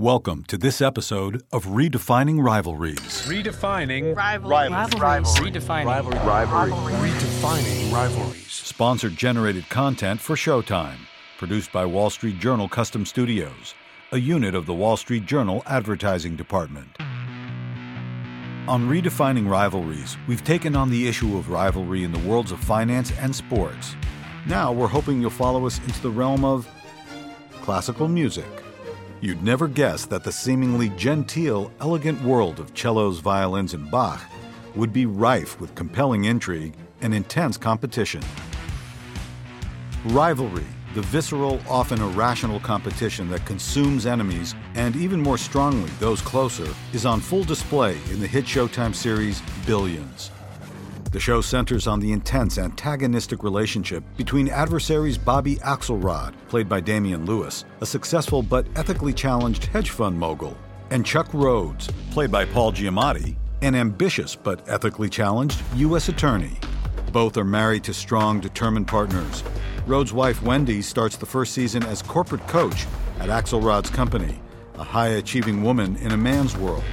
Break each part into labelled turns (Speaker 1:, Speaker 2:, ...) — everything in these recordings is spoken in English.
Speaker 1: Welcome to this episode of Redefining Rivalries.
Speaker 2: Redefining
Speaker 3: Rivalry.
Speaker 2: Redefining Rivalries. Rivalries.
Speaker 3: Redefining rivalries.
Speaker 1: Sponsored generated content for Showtime. Produced by Wall Street Journal Custom Studios, a unit of the Wall Street Journal Advertising Department. On Redefining Rivalries, we've taken on the issue of rivalry in the worlds of finance and sports. Now we're hoping you'll follow us into the realm of classical music. You'd never guess that the seemingly genteel, elegant world of cellos, violins, and Bach would be rife with compelling intrigue and intense competition. Rivalry, the visceral, often irrational competition that consumes enemies and even more strongly those closer, is on full display in the hit Showtime series Billions. The show centers on the intense antagonistic relationship between adversaries Bobby Axelrod, played by Damian Lewis, a successful but ethically challenged hedge fund mogul, and Chuck Rhodes, played by Paul Giamatti, an ambitious but ethically challenged U.S. attorney. Both are married to strong, determined partners. Rhodes' wife Wendy starts the first season as corporate coach at Axelrod's company, a high achieving woman in a man's world.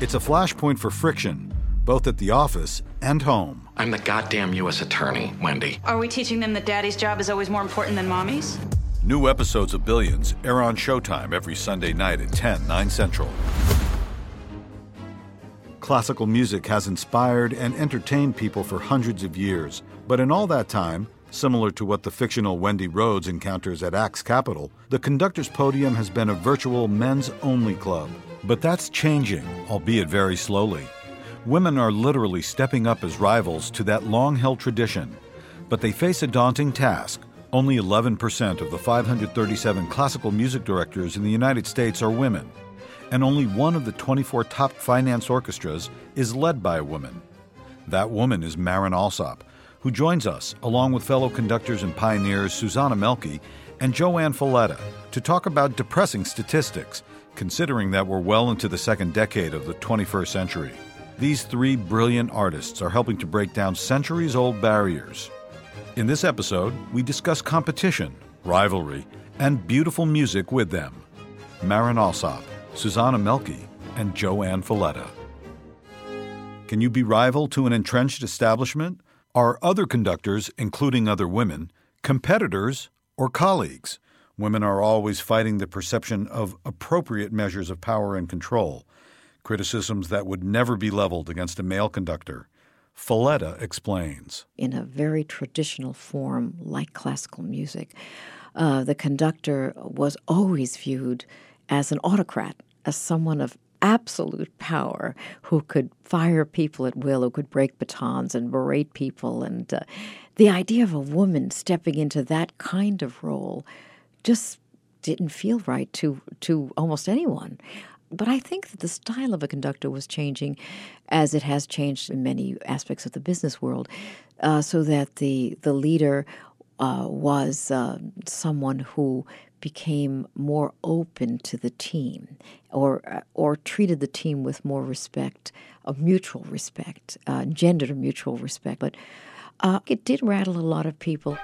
Speaker 1: It's a flashpoint for friction, both at the office and home.
Speaker 4: I'm the goddamn U.S. attorney, Wendy.
Speaker 5: Are we teaching them that daddy's job is always more important than mommy's?
Speaker 1: New episodes of Billions air on Showtime every Sunday night at 10, 9 central. Classical music has inspired and entertained people for hundreds of years, but in all that time, similar to what the fictional Wendy Rhodes encounters at Axe Capital, the conductor's podium has been a virtual men's only club. But that's changing, albeit very slowly. Women are literally stepping up as rivals to that long held tradition. But they face a daunting task. Only 11% of the 537 classical music directors in the United States are women, and only one of the 24 top finance orchestras is led by a woman. That woman is Marin Alsop, who joins us along with fellow conductors and pioneers Susanna Mälkki and JoAnn Falletta to talk about depressing statistics, considering that we're well into the second decade of the 21st century. These three brilliant artists are helping to break down centuries old barriers. In this episode, we discuss competition, rivalry, and beautiful music with them. Marin Alsop, Susanna Mälkki, and JoAnn Falletta. Can you be rival to an entrenched establishment? Are other conductors, including other women, competitors or colleagues? Women are always fighting the perception of appropriate measures of power and control, criticisms that would never be leveled against a male conductor. Falletta explains.
Speaker 6: in a very traditional form like classical music. Uh, the conductor was always viewed as an autocrat, as someone of absolute power who could fire people at will, who could break batons and berate people. And uh, the idea of a woman stepping into that kind of role just didn't feel right to, to almost anyone. But I think that the style of a conductor was changing as it has changed in many aspects of the business world, uh, so that the, the leader uh, was uh, someone who became more open to the team or, uh, or treated the team with more respect, of mutual respect, uh, gendered mutual respect. But uh, it did rattle a lot of people.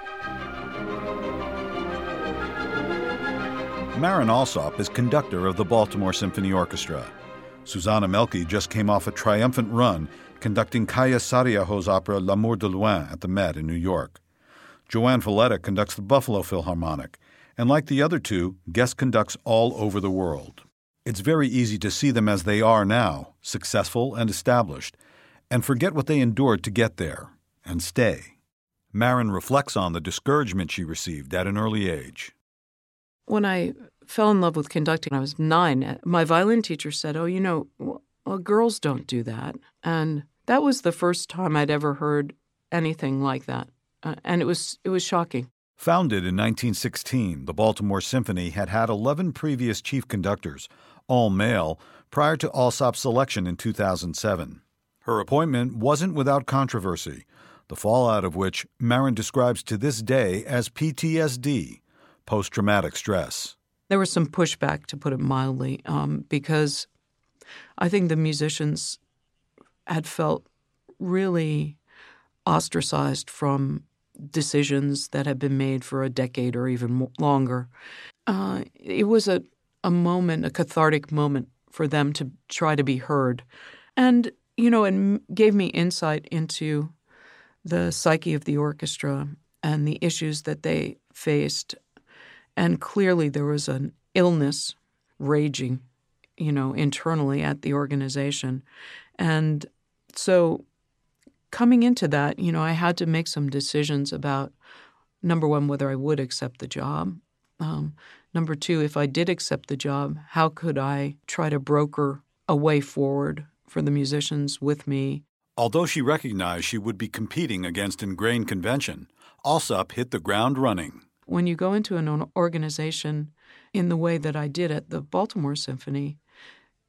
Speaker 1: Marin Alsop is conductor of the Baltimore Symphony Orchestra. Susanna Mälkki just came off a triumphant run conducting Kaija Saariaho's opera L'amour de loin at the Met in New York. JoAnn Falletta conducts the Buffalo Philharmonic, and like the other two, guest conducts all over the world. It's very easy to see them as they are now, successful and established, and forget what they endured to get there, and stay. Marin reflects on the discouragement she received at an early age.
Speaker 7: When I fell in love with conducting, when I was nine. My violin teacher said, Oh, you know, well, girls don't do that. And that was the first time I'd ever heard anything like that. Uh, and it was, it was shocking.
Speaker 1: Founded in 1916, the Baltimore Symphony had had 11 previous chief conductors, all male, prior to Alsop's selection in 2007. Her appointment wasn't without controversy, the fallout of which Marin describes to this day as PTSD, post traumatic stress.
Speaker 7: There was some pushback, to put it mildly, um, because I think the musicians had felt really ostracized from decisions that had been made for a decade or even longer. Uh, it was a, a moment, a cathartic moment for them to try to be heard. And, you know, it gave me insight into the psyche of the orchestra and the issues that they faced. And clearly there was an illness raging, you know, internally at the organization. And so coming into that, you know, I had to make some decisions about number one, whether I would accept the job. Um, number two, if I did accept the job, how could I try to broker a way forward for the musicians with me?
Speaker 1: Although she recognized she would be competing against ingrained convention, Alsop hit the ground running.
Speaker 7: When you go into an organization in the way that I did at the Baltimore Symphony,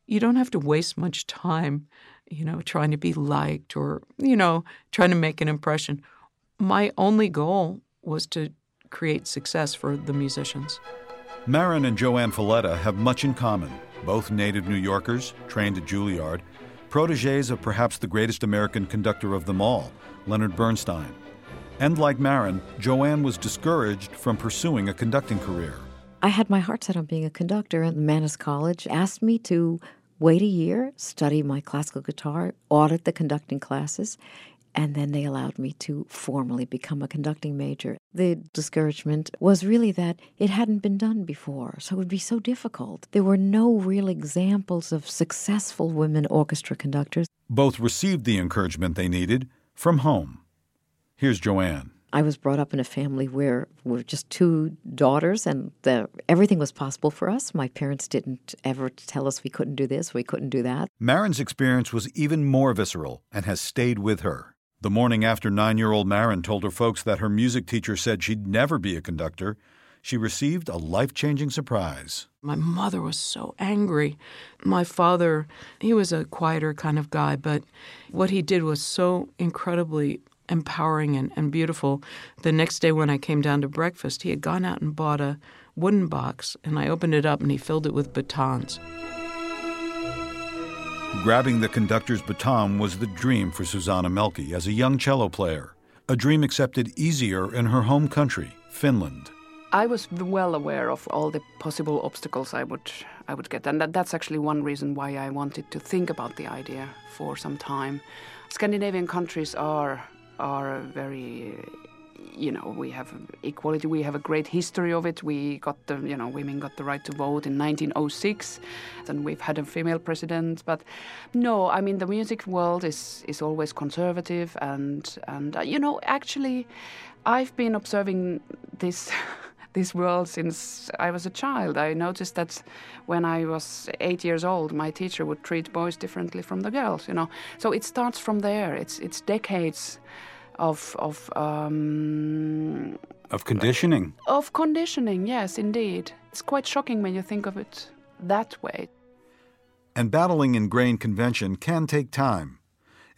Speaker 7: you don't have to waste much time, you know, trying to be liked or, you know, trying to make an impression. My only goal was to create success for the musicians.
Speaker 1: Marin and JoAnn Falletta have much in common. Both native New Yorkers, trained at Juilliard, proteges of perhaps the greatest American conductor of them all, Leonard Bernstein. And like Marin, JoAnn was discouraged from pursuing a conducting career.
Speaker 6: I had my heart set on being a conductor, and Mannes College asked me to wait a year, study my classical guitar, audit the conducting classes, and then they allowed me to formally become a conducting major. The discouragement was really that it hadn't been done before, so it would be so difficult. There were no real examples of successful women orchestra conductors.
Speaker 1: Both received the encouragement they needed from home. Here's JoAnn.
Speaker 6: I was brought up in a family where we're just two daughters, and the, everything was possible for us. My parents didn't ever tell us we couldn't do this, we couldn't do that.
Speaker 1: Marin's experience was even more visceral and has stayed with her. The morning after nine year old Maren told her folks that her music teacher said she'd never be a conductor, she received a life changing surprise.
Speaker 7: My mother was so angry. My father, he was a quieter kind of guy, but what he did was so incredibly empowering and, and beautiful. The next day, when I came down to breakfast, he had gone out and bought a wooden box, and I opened it up and he filled it with batons.
Speaker 1: Grabbing the conductor's baton was the dream for Susanna Mälkki as a young cello player, a dream accepted easier in her home country, Finland.
Speaker 3: I was well aware of all the possible obstacles I would I would get, and that, that's actually one reason why I wanted to think about the idea for some time. Scandinavian countries are are very you know, we have equality. We have a great history of it. We got the, you know, women got the right to vote in 1906, and we've had a female president. But no, I mean, the music world is is always conservative, and and uh, you know, actually, I've been observing this. this world since I was a child. I noticed that when I was eight years old, my teacher would treat boys differently from the girls. You know, so it starts from there. It's it's decades of of um,
Speaker 1: of conditioning.
Speaker 3: Of conditioning, yes, indeed. It's quite shocking when you think of it that way.
Speaker 1: And battling ingrained convention can take time.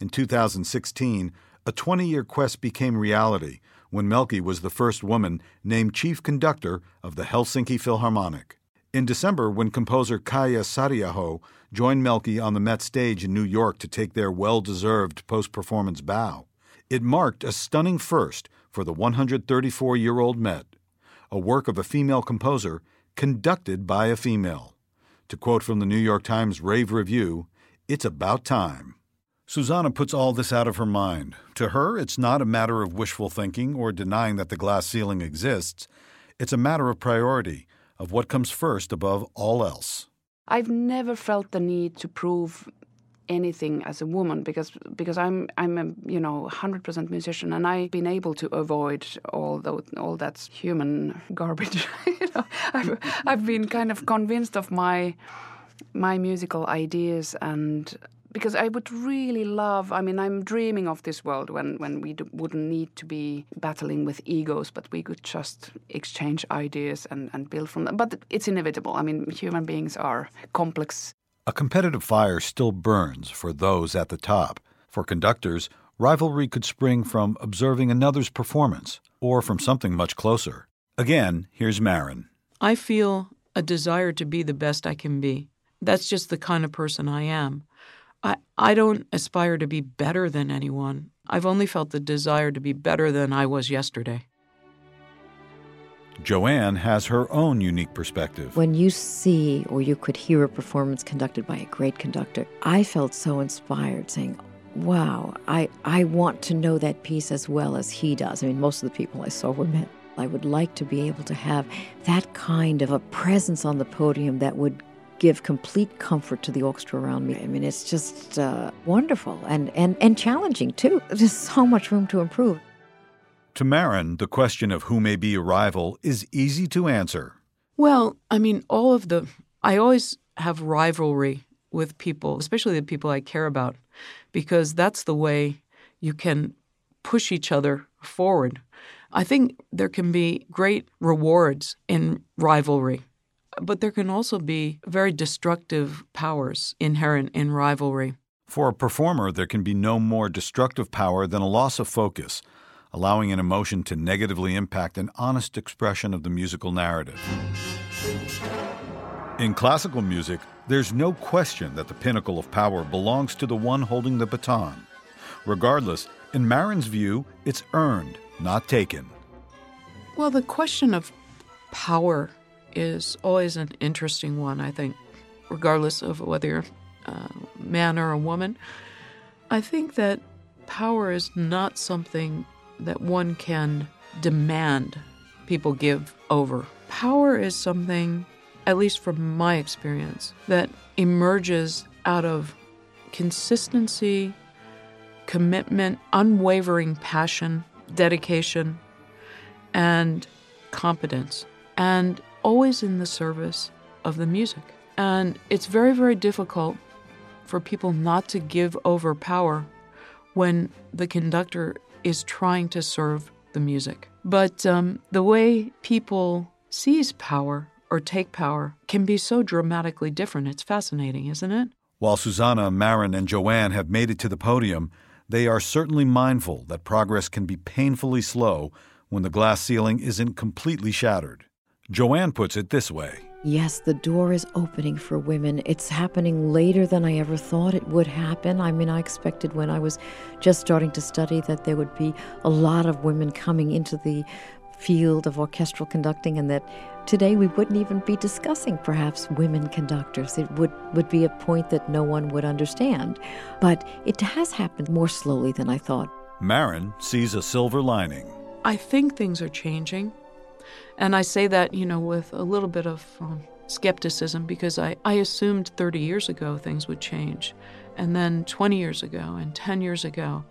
Speaker 1: In 2016, a 20 year quest became reality when Mälkki was the first woman named chief conductor of the Helsinki Philharmonic. In December, when composer Kaija Saariaho joined Mälkki on the Met stage in New York to take their well deserved post performance bow, it marked a stunning first for the 134 year old Met, a work of a female composer conducted by a female. To quote from the New York Times Rave Review, it's about time. Susanna puts all this out of her mind. To her, it's not a matter of wishful thinking or denying that the glass ceiling exists. It's a matter of priority, of what comes first above all else.
Speaker 3: I've never felt the need to prove anything as a woman because because I'm I'm a you know 100% musician and I've been able to avoid all the, all that human garbage. you know, I've I've been kind of convinced of my my musical ideas and because I would really love. I mean, I'm dreaming of this world when when we wouldn't need to be battling with egos, but we could just exchange ideas and and build from them. But it's inevitable. I mean, human beings are complex
Speaker 1: a competitive fire still burns for those at the top. For conductors, rivalry could spring from observing another's performance or from something much closer. Again, here's Marin.
Speaker 7: I feel a desire to be the best I can be. That's just the kind of person I am. I, I don't aspire to be better than anyone. I've only felt the desire to be better than I was yesterday.
Speaker 1: JoAnn has her own unique perspective.
Speaker 6: When you see or you could hear a performance conducted by a great conductor, I felt so inspired saying, wow, I, I want to know that piece as well as he does. I mean, most of the people I saw were men. I would like to be able to have that kind of a presence on the podium that would give complete comfort to the orchestra around me. I mean, it's just uh, wonderful and, and, and challenging too. There's so much room to improve.
Speaker 1: To Marin, the question of who may be a rival is easy to answer.
Speaker 7: Well, I mean, all of the, I always have rivalry with people, especially the people I care about, because that's the way you can push each other forward. I think there can be great rewards in rivalry, but there can also be very destructive powers inherent in rivalry.
Speaker 1: For a performer, there can be no more destructive power than a loss of focus, allowing an emotion to negatively impact an honest expression of the musical narrative. In classical music, there's no question that the pinnacle of power belongs to the one holding the baton. Regardless, in Marin's view, it's earned, not taken.
Speaker 7: Well, the question of power is always an interesting one, I think, regardless of whether you're a man or a woman. I think that power is not something that one can demand people give over. Power is something, at least from my experience, that emerges out of consistency, commitment, unwavering passion, dedication, and competence, and always in the service of the music. And it's very, very difficult for people not to give over power when the conductor is trying to serve the music. But um, the way people seize power or take power can be so dramatically different. It's fascinating, isn't it?
Speaker 1: While Susanna, Marin, and JoAnn have made it to the podium, they are certainly mindful that progress can be painfully slow when the glass ceiling isn't completely shattered. JoAnn puts it this way
Speaker 6: Yes, the door is opening for women. It's happening later than I ever thought it would happen. I mean, I expected when I was just starting to study that there would be a lot of women coming into the field of orchestral conducting and that today we wouldn't even be discussing perhaps women conductors. It would, would be a point that no one would understand. But it has happened more slowly than I thought.
Speaker 1: marin sees a silver lining.
Speaker 7: I think things are changing. And I say that, you know, with a little bit of um, skepticism because I, I assumed 30 years ago things would change, and then 20 years ago, and 10 years ago.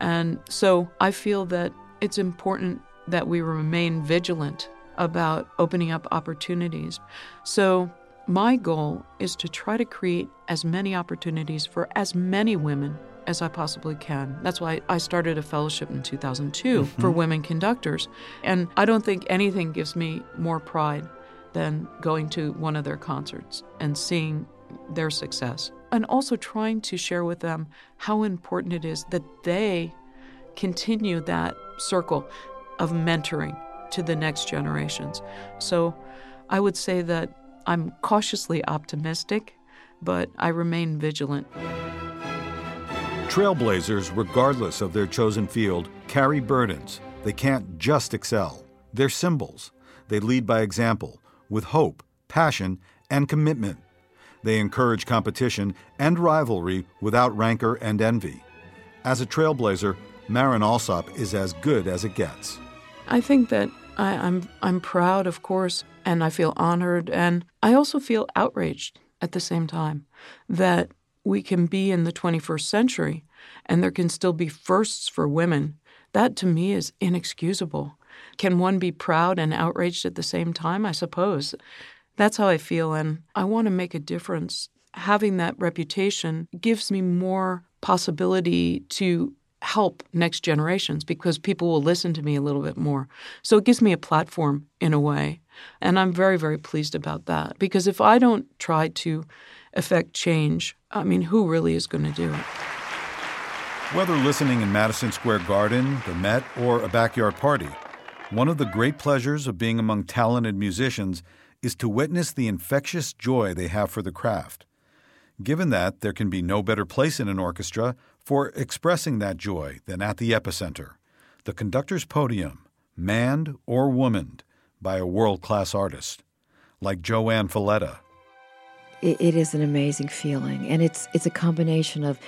Speaker 7: And so I feel that it's important that we remain vigilant about opening up opportunities. So my goal is to try to create as many opportunities for as many women as I possibly can. That's why I started a fellowship in 2002 mm-hmm. for women conductors. And I don't think anything gives me more pride than going to one of their concerts and seeing their success. And also trying to share with them how important it is that they continue that circle of mentoring to the next generations. So I would say that I'm cautiously optimistic, but I remain vigilant.
Speaker 1: Trailblazers, regardless of their chosen field, carry burdens. They can't just excel. They're symbols. They lead by example, with hope, passion, and commitment. They encourage competition and rivalry without rancor and envy. As a trailblazer, Marin Alsop is as good as it gets.
Speaker 7: I think that I, I'm I'm proud, of course, and I feel honored, and I also feel outraged at the same time that we can be in the 21st century and there can still be firsts for women, that to me is inexcusable. Can one be proud and outraged at the same time? I suppose. That's how I feel, and I want to make a difference. Having that reputation gives me more possibility to help next generations because people will listen to me a little bit more. So it gives me a platform in a way. And I'm very, very pleased about that because if I don't try to affect change, I mean, who really is going to do it?
Speaker 1: Whether listening in Madison Square Garden, the Met, or a backyard party, one of the great pleasures of being among talented musicians is to witness the infectious joy they have for the craft. Given that there can be no better place in an orchestra for expressing that joy than at the epicenter, the conductor's podium, manned or womaned, by a world class artist, like JoAnn Falletta.
Speaker 6: It, it is an amazing feeling, and it's it's a combination of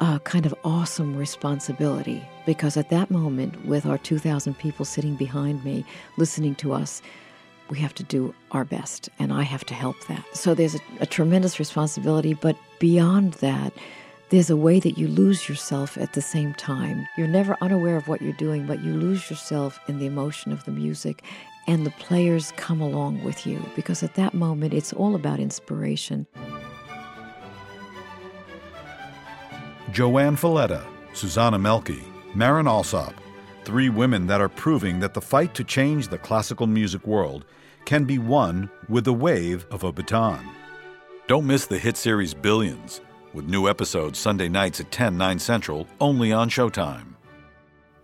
Speaker 6: a kind of awesome responsibility because at that moment, with our 2,000 people sitting behind me listening to us, we have to do our best, and I have to help that. So there's a, a tremendous responsibility, but beyond that, there's a way that you lose yourself at the same time. You're never unaware of what you're doing, but you lose yourself in the emotion of the music, and the players come along with you because at that moment it's all about inspiration.
Speaker 1: JoAnn Falletta, Susanna Mälkki, Marin Alsop, three women that are proving that the fight to change the classical music world can be won with the wave of a baton. Don't miss the hit series Billions, with new episodes Sunday nights at 10, 9 Central, only on Showtime.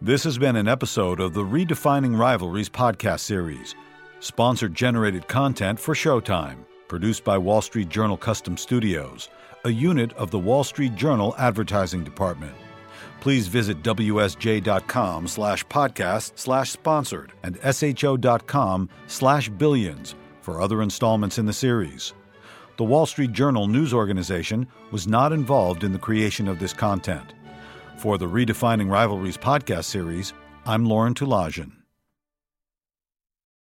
Speaker 1: This has been an episode of the Redefining Rivalries podcast series, sponsored generated content for Showtime, produced by Wall Street Journal Custom Studios, a unit of the Wall Street Journal advertising department. Please visit wsj.com slash podcast slash sponsored and sho.com slash billions for other installments in the series. The Wall Street Journal news organization was not involved in the creation of this content. For the Redefining Rivalries podcast series, I'm Lauren Tulajan.